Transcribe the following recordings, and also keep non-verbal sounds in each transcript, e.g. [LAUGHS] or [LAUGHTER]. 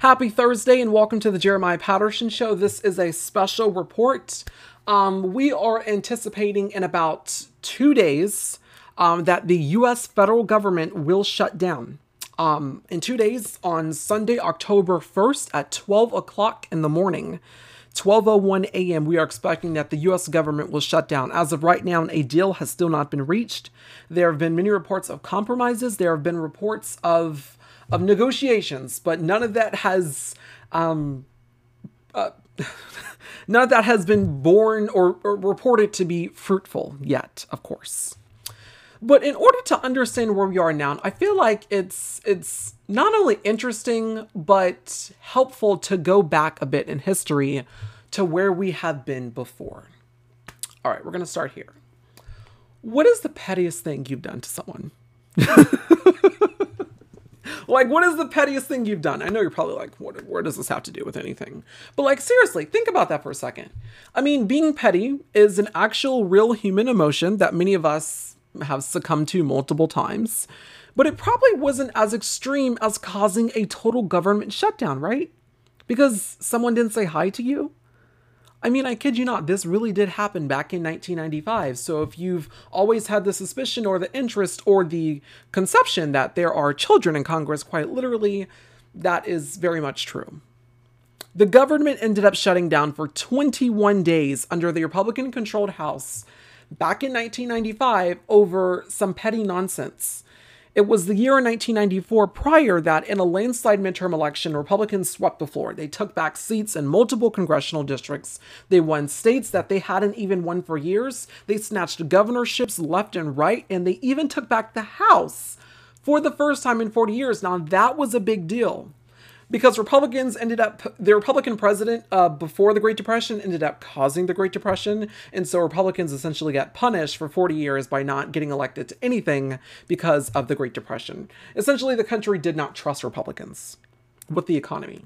Happy Thursday and welcome to the Jeremiah Patterson Show. This is a special report. Um, we are anticipating in about two days um, that the U.S. federal government will shut down. Um, in two days, on Sunday, October 1st at 12 o'clock in the morning, 12:01 a.m. we are expecting that the US government will shut down. As of right now, a deal has still not been reached. There have been many reports of compromises. There have been reports of of negotiations, but none of that has um, uh, [LAUGHS] none of that has been born or, or reported to be fruitful yet, of course. But in order to understand where we are now, I feel like it's it's not only interesting but helpful to go back a bit in history to where we have been before. All right, we're going to start here. What is the pettiest thing you've done to someone? [LAUGHS] like, what is the pettiest thing you've done? I know you're probably like, what, where does this have to do with anything? But, like, seriously, think about that for a second. I mean, being petty is an actual, real human emotion that many of us have succumbed to multiple times, but it probably wasn't as extreme as causing a total government shutdown, right? Because someone didn't say hi to you? I mean, I kid you not, this really did happen back in 1995. So if you've always had the suspicion or the interest or the conception that there are children in Congress, quite literally, that is very much true. The government ended up shutting down for 21 days under the Republican controlled House back in 1995 over some petty nonsense. It was the year in 1994 prior that, in a landslide midterm election, Republicans swept the floor. They took back seats in multiple congressional districts. They won states that they hadn't even won for years. They snatched governorships left and right, and they even took back the House for the first time in 40 years. Now, that was a big deal because Republicans ended up, the Republican president uh, before the Great Depression ended up causing the Great Depression. And so Republicans essentially got punished for 40 years by not getting elected to anything because of the Great Depression. Essentially, the country did not trust Republicans with the economy.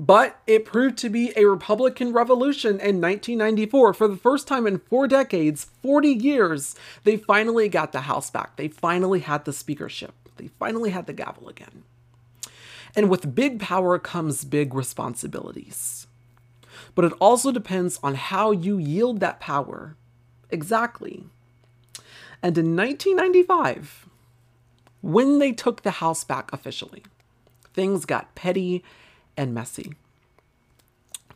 But it proved to be a Republican revolution in 1994. For the first time in four decades, 40 years, they finally got the House back. They finally had the speakership. They finally had the gavel again. And with big power comes big responsibilities. But it also depends on how you yield that power. Exactly. And in 1995, when they took the House back officially, things got petty and messy.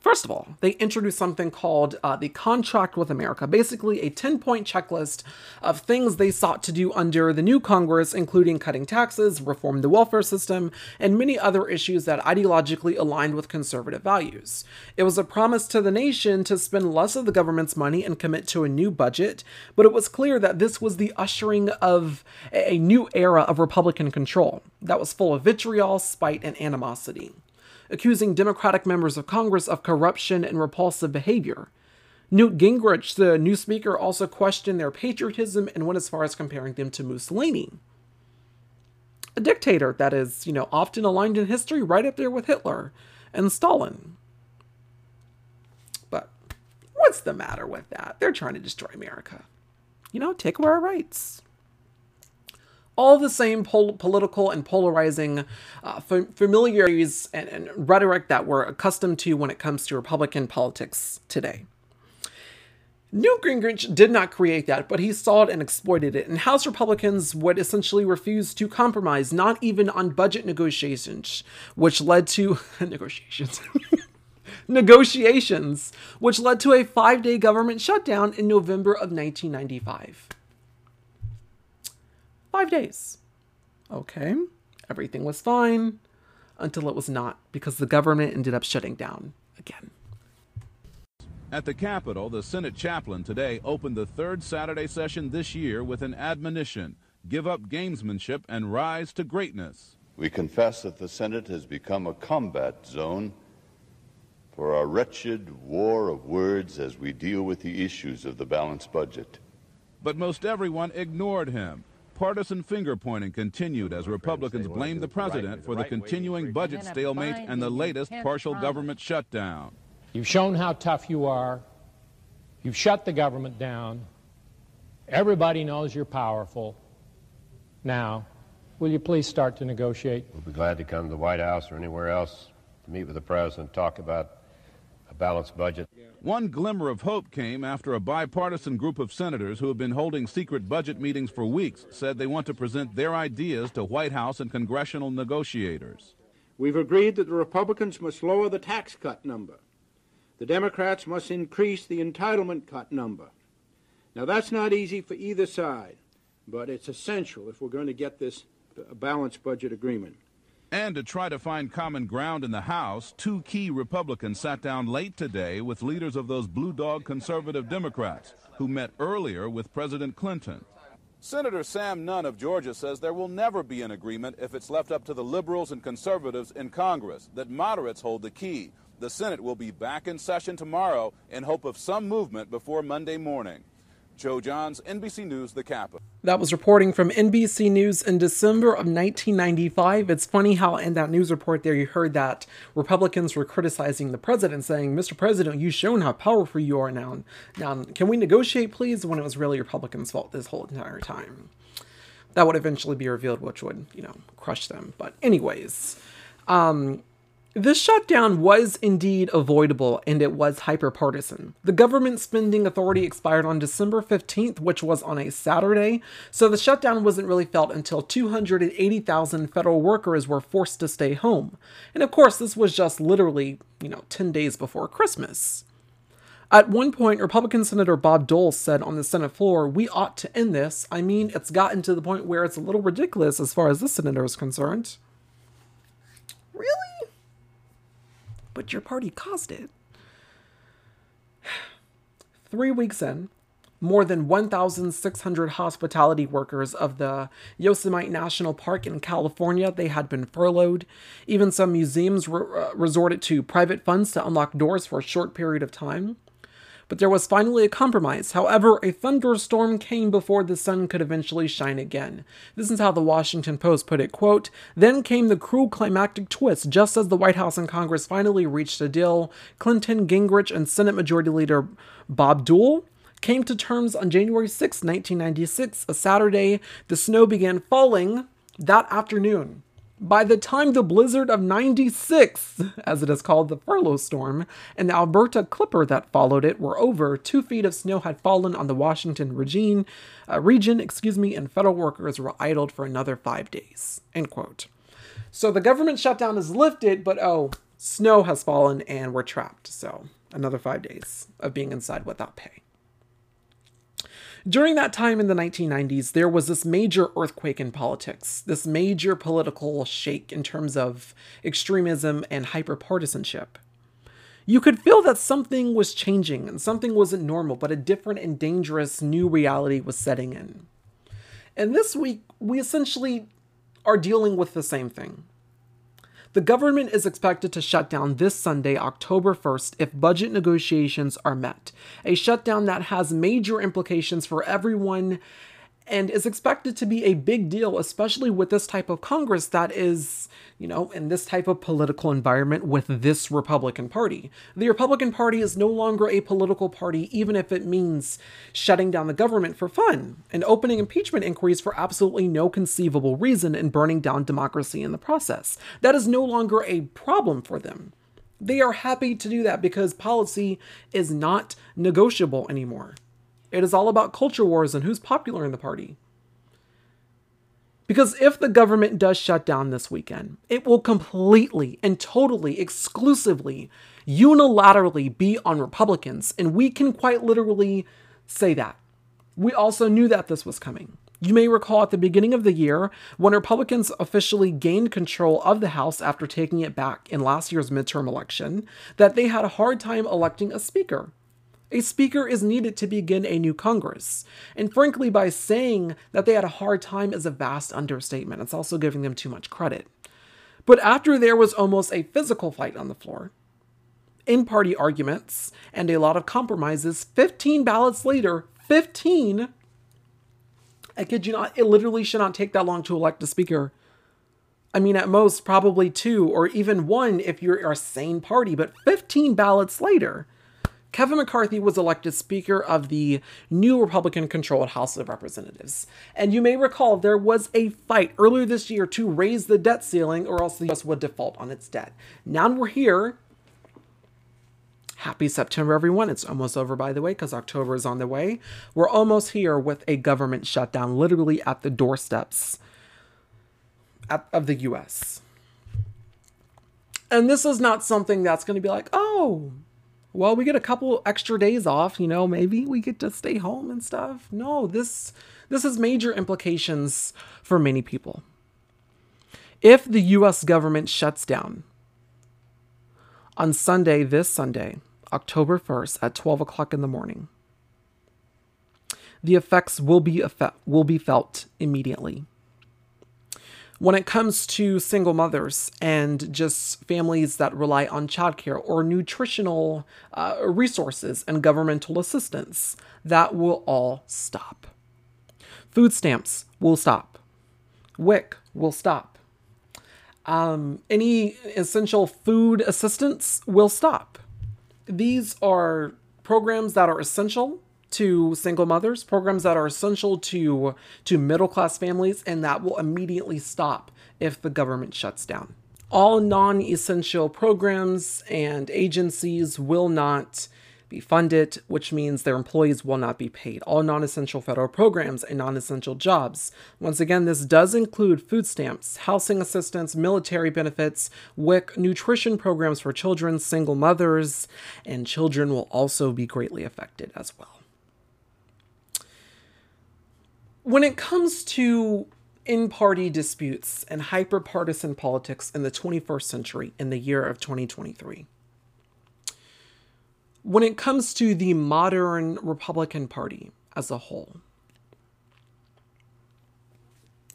First of all, they introduced something called uh, the Contract with America, basically a 10 point checklist of things they sought to do under the new Congress, including cutting taxes, reform the welfare system, and many other issues that ideologically aligned with conservative values. It was a promise to the nation to spend less of the government's money and commit to a new budget, but it was clear that this was the ushering of a new era of Republican control that was full of vitriol, spite, and animosity accusing Democratic members of Congress of corruption and repulsive behavior. Newt Gingrich, the new speaker, also questioned their patriotism and went as far as comparing them to Mussolini. A dictator that is, you know, often aligned in history right up there with Hitler and Stalin. But what's the matter with that? They're trying to destroy America. You know, take away our rights all the same pol- political and polarizing uh, familiarities and, and rhetoric that we're accustomed to when it comes to Republican politics today. Newt Gingrich did not create that, but he saw it and exploited it. And House Republicans would essentially refuse to compromise, not even on budget negotiations, which led to [LAUGHS] negotiations. [LAUGHS] negotiations, which led to a five day government shutdown in November of 1995. Five days. Okay, everything was fine until it was not because the government ended up shutting down again. At the Capitol, the Senate chaplain today opened the third Saturday session this year with an admonition give up gamesmanship and rise to greatness. We confess that the Senate has become a combat zone for a wretched war of words as we deal with the issues of the balanced budget. But most everyone ignored him partisan finger pointing continued as Republicans blamed the president for the continuing budget stalemate and the latest partial government shutdown. You've shown how tough you are. You've shut the government down. Everybody knows you're powerful. Now, will you please start to negotiate? We'll be glad to come to the White House or anywhere else to meet with the president, talk about a balanced budget. One glimmer of hope came after a bipartisan group of senators who have been holding secret budget meetings for weeks said they want to present their ideas to White House and congressional negotiators. We've agreed that the Republicans must lower the tax cut number. The Democrats must increase the entitlement cut number. Now, that's not easy for either side, but it's essential if we're going to get this balanced budget agreement. And to try to find common ground in the House, two key Republicans sat down late today with leaders of those blue dog conservative Democrats who met earlier with President Clinton. Senator Sam Nunn of Georgia says there will never be an agreement if it's left up to the liberals and conservatives in Congress, that moderates hold the key. The Senate will be back in session tomorrow in hope of some movement before Monday morning. Joe Johns, NBC News, The Capitol. That was reporting from NBC News in December of 1995. It's funny how in that news report there you heard that Republicans were criticizing the president, saying, Mr. President, you've shown how powerful you are now. Now, can we negotiate, please? When it was really Republicans' fault this whole entire time. That would eventually be revealed, which would, you know, crush them. But, anyways, um, this shutdown was indeed avoidable and it was hyperpartisan. The government spending authority expired on December 15th, which was on a Saturday, so the shutdown wasn't really felt until 280,000 federal workers were forced to stay home. And of course, this was just literally, you know, 10 days before Christmas. At one point, Republican Senator Bob Dole said on the Senate floor, We ought to end this. I mean, it's gotten to the point where it's a little ridiculous as far as this senator is concerned. Really? But your party caused it. [SIGHS] Three weeks in, more than 1,600 hospitality workers of the Yosemite National Park in California, they had been furloughed. Even some museums re- uh, resorted to private funds to unlock doors for a short period of time but there was finally a compromise. However, a thunderstorm came before the sun could eventually shine again. This is how the Washington Post put it, quote, Then came the cruel climactic twist. Just as the White House and Congress finally reached a deal, Clinton, Gingrich, and Senate Majority Leader Bob Dole came to terms on January 6, 1996, a Saturday. The snow began falling that afternoon. By the time the blizzard of 96, as it is called, the furlough storm, and the Alberta Clipper that followed it were over, two feet of snow had fallen on the Washington region, uh, region excuse me, and federal workers were idled for another five days. End quote. So the government shutdown is lifted, but oh, snow has fallen and we're trapped. So another five days of being inside without pay. During that time in the 1990s, there was this major earthquake in politics, this major political shake in terms of extremism and hyperpartisanship. You could feel that something was changing and something wasn't normal, but a different and dangerous new reality was setting in. And this week, we essentially are dealing with the same thing. The government is expected to shut down this Sunday, October 1st, if budget negotiations are met. A shutdown that has major implications for everyone and is expected to be a big deal, especially with this type of Congress that is, you know, in this type of political environment with this Republican Party. The Republican Party is no longer a political party, even if it means shutting down the government for fun and opening impeachment inquiries for absolutely no conceivable reason and burning down democracy in the process. That is no longer a problem for them. They are happy to do that because policy is not negotiable anymore. It is all about culture wars and who's popular in the party. Because if the government does shut down this weekend, it will completely and totally, exclusively, unilaterally be on Republicans. And we can quite literally say that. We also knew that this was coming. You may recall at the beginning of the year, when Republicans officially gained control of the House after taking it back in last year's midterm election, that they had a hard time electing a speaker. A speaker is needed to begin a new Congress. And frankly, by saying that they had a hard time is a vast understatement. It's also giving them too much credit. But after there was almost a physical fight on the floor, in party arguments, and a lot of compromises, 15 ballots later, 15, I kid you not, it literally should not take that long to elect a speaker. I mean, at most, probably two or even one if you're a sane party, but 15 ballots later, Kevin McCarthy was elected Speaker of the new Republican controlled House of Representatives. And you may recall there was a fight earlier this year to raise the debt ceiling or else the US would default on its debt. Now we're here. Happy September, everyone. It's almost over, by the way, because October is on the way. We're almost here with a government shutdown, literally at the doorsteps of the US. And this is not something that's going to be like, oh, well, we get a couple extra days off, you know, maybe we get to stay home and stuff. No, this this has major implications for many people. If the US government shuts down on Sunday, this Sunday, October 1st at 12 o'clock in the morning, the effects will be effect, will be felt immediately when it comes to single mothers and just families that rely on childcare or nutritional uh, resources and governmental assistance, that will all stop. Food stamps will stop. WIC will stop. Um, any essential food assistance will stop. These are programs that are essential to single mothers, programs that are essential to to middle class families, and that will immediately stop if the government shuts down. All non-essential programs and agencies will not be funded, which means their employees will not be paid. All non essential federal programs and non essential jobs. Once again, this does include food stamps, housing assistance, military benefits, WIC, nutrition programs for children, single mothers, and children will also be greatly affected as well when it comes to in party disputes and hyper partisan politics in the 21st century, in the year of 2023, when it comes to the modern Republican Party as a whole,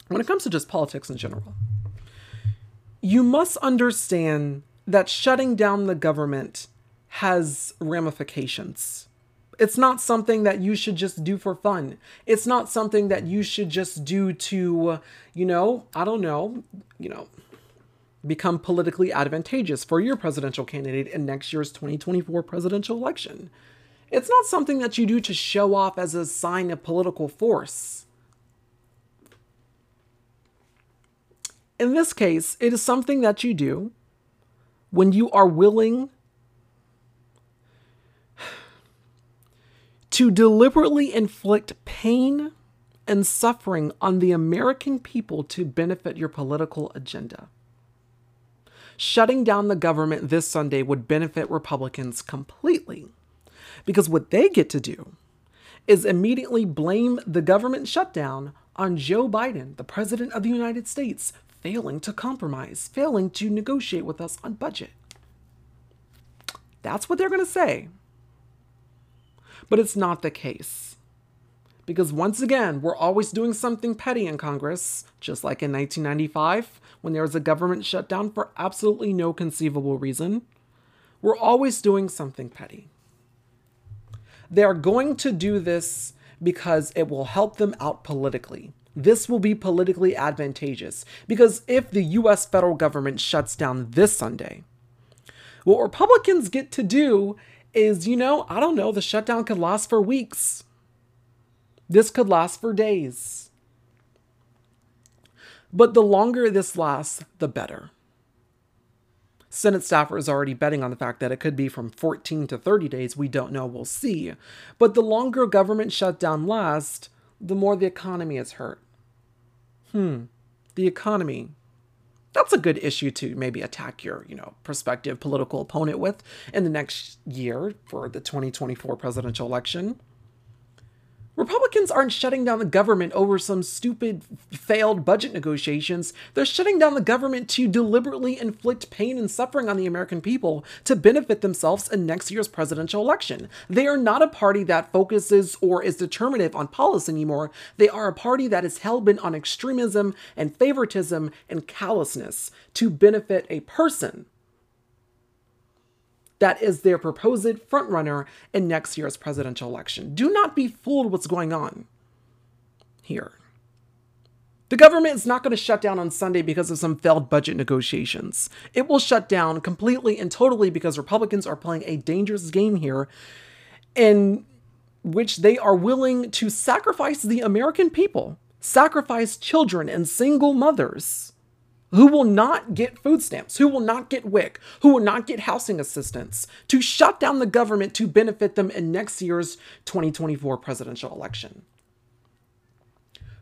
when it comes to just politics in general, you must understand that shutting down the government has ramifications it's not something that you should just do for fun. It's not something that you should just do to, you know, I don't know, you know, become politically advantageous for your presidential candidate in next year's 2024 presidential election. It's not something that you do to show off as a sign of political force. In this case, it is something that you do when you are willing to deliberately inflict pain and suffering on the American people to benefit your political agenda. Shutting down the government this Sunday would benefit Republicans completely because what they get to do is immediately blame the government shutdown on Joe Biden, the President of the United States, failing to compromise, failing to negotiate with us on budget. That's what they're going to say. But it's not the case. Because once again, we're always doing something petty in Congress, just like in 1995 when there was a government shutdown for absolutely no conceivable reason. We're always doing something petty. They are going to do this because it will help them out politically. This will be politically advantageous because if the US federal government shuts down this Sunday, what Republicans get to do is, you know, I don't know, the shutdown could last for weeks. This could last for days. But the longer this lasts, the better. Senate staffers is already betting on the fact that it could be from 14 to 30 days. We don't know. We'll see. But the longer government shutdown lasts, the more the economy is hurt. Hmm. The economy that's a good issue to maybe attack your, you know, prospective political opponent with in the next year for the 2024 presidential election. Republicans aren't shutting down the government over some stupid failed budget negotiations. They're shutting down the government to deliberately inflict pain and suffering on the American people to benefit themselves in next year's presidential election. They are not a party that focuses or is determinative on policy anymore. They are a party that is hell bent on extremism and favoritism and callousness to benefit a person that is their proposed frontrunner in next year's presidential election. Do not be fooled what's going on here. The government is not going to shut down on Sunday because of some failed budget negotiations. It will shut down completely and totally because Republicans are playing a dangerous game here in which they are willing to sacrifice the American people, sacrifice children and single mothers who will not get food stamps, who will not get WIC, who will not get housing assistance, to shut down the government to benefit them in next year's 2024 presidential election.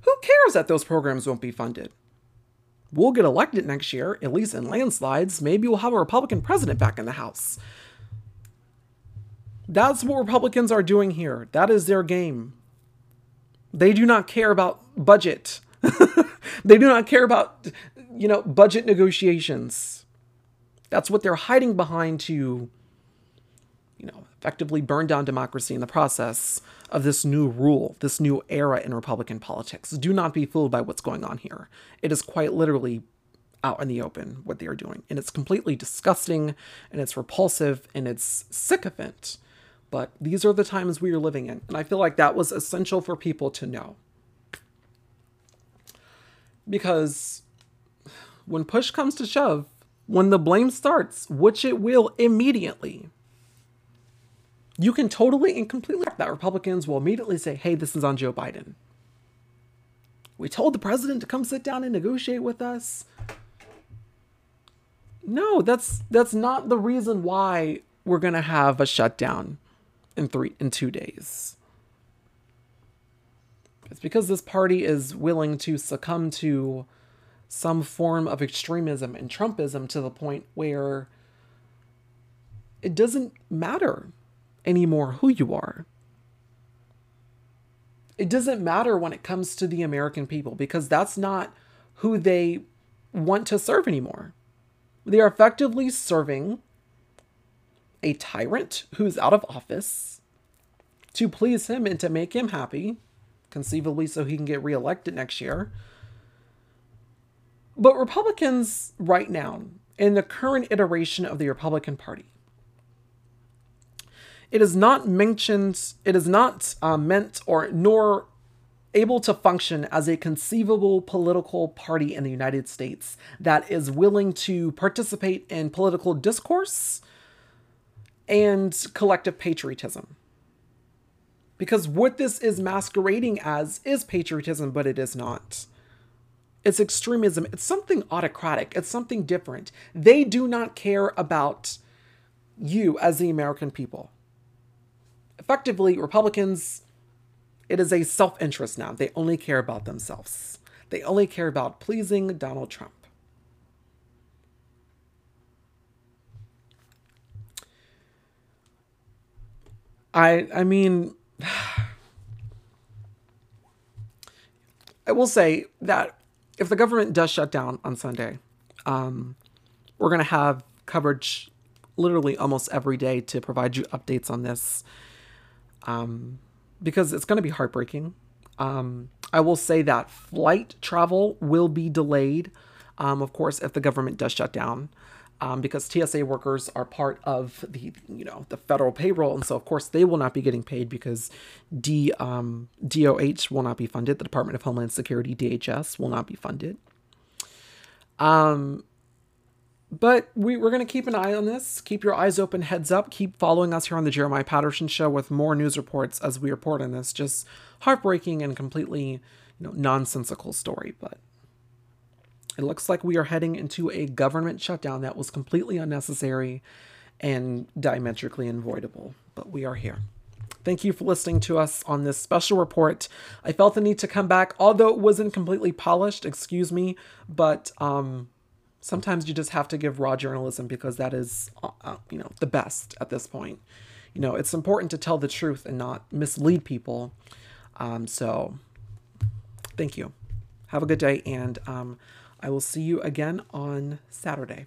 Who cares that those programs won't be funded? We'll get elected next year, at least in landslides. Maybe we'll have a Republican president back in the House. That's what Republicans are doing here. That is their game. They do not care about budget. [LAUGHS] they do not care about, you know, budget negotiations. That's what they're hiding behind to, you know, effectively burn down democracy in the process of this new rule, this new era in Republican politics. Do not be fooled by what's going on here. It is quite literally out in the open what they are doing. And it's completely disgusting and it's repulsive and it's sycophant. But these are the times we are living in. And I feel like that was essential for people to know. Because when push comes to shove, when the blame starts, which it will immediately, you can totally and completely that Republicans will immediately say, hey, this is on Joe Biden. We told the president to come sit down and negotiate with us. No, that's that's not the reason why we're gonna have a shutdown in three in two days. It's because this party is willing to succumb to some form of extremism and Trumpism to the point where it doesn't matter anymore who you are. It doesn't matter when it comes to the American people because that's not who they want to serve anymore. They are effectively serving a tyrant who's out of office to please him and to make him happy, conceivably so he can get reelected next year. But Republicans, right now, in the current iteration of the Republican Party, it is not mentioned, it is not uh, meant or nor able to function as a conceivable political party in the United States that is willing to participate in political discourse and collective patriotism. Because what this is masquerading as is patriotism, but it is not. It's extremism. It's something autocratic. It's something different. They do not care about you as the American people effectively, Republicans, it is a self interest now. They only care about themselves, they only care about pleasing Donald Trump. I I mean [SIGHS] I will say that if the government does shut down on Sunday, um, we're going to have coverage literally almost every day to provide you updates on this um, because it's going to be heartbreaking. Um, I will say that flight travel will be delayed, um, of course, if the government does shut down. Um, because TSA workers are part of the you know the federal payroll, and so of course they will not be getting paid because D um, DOH will not be funded. The Department of Homeland Security DHS will not be funded. Um, but we, we're going to keep an eye on this. Keep your eyes open, heads up. Keep following us here on the Jeremiah Patterson Show with more news reports as we report on this just heartbreaking and completely you know, nonsensical story. But it looks like we are heading into a government shutdown that was completely unnecessary and diametrically unavoidable. But we are here. Thank you for listening to us on this special report. I felt the need to come back, although it wasn't completely polished, excuse me, but um, sometimes you just have to give raw journalism because that is, uh, uh, you know, the best at this point. You know, it's important to tell the truth and not mislead people. Um, so, thank you. Have a good day, and um, I will see you again on Saturday.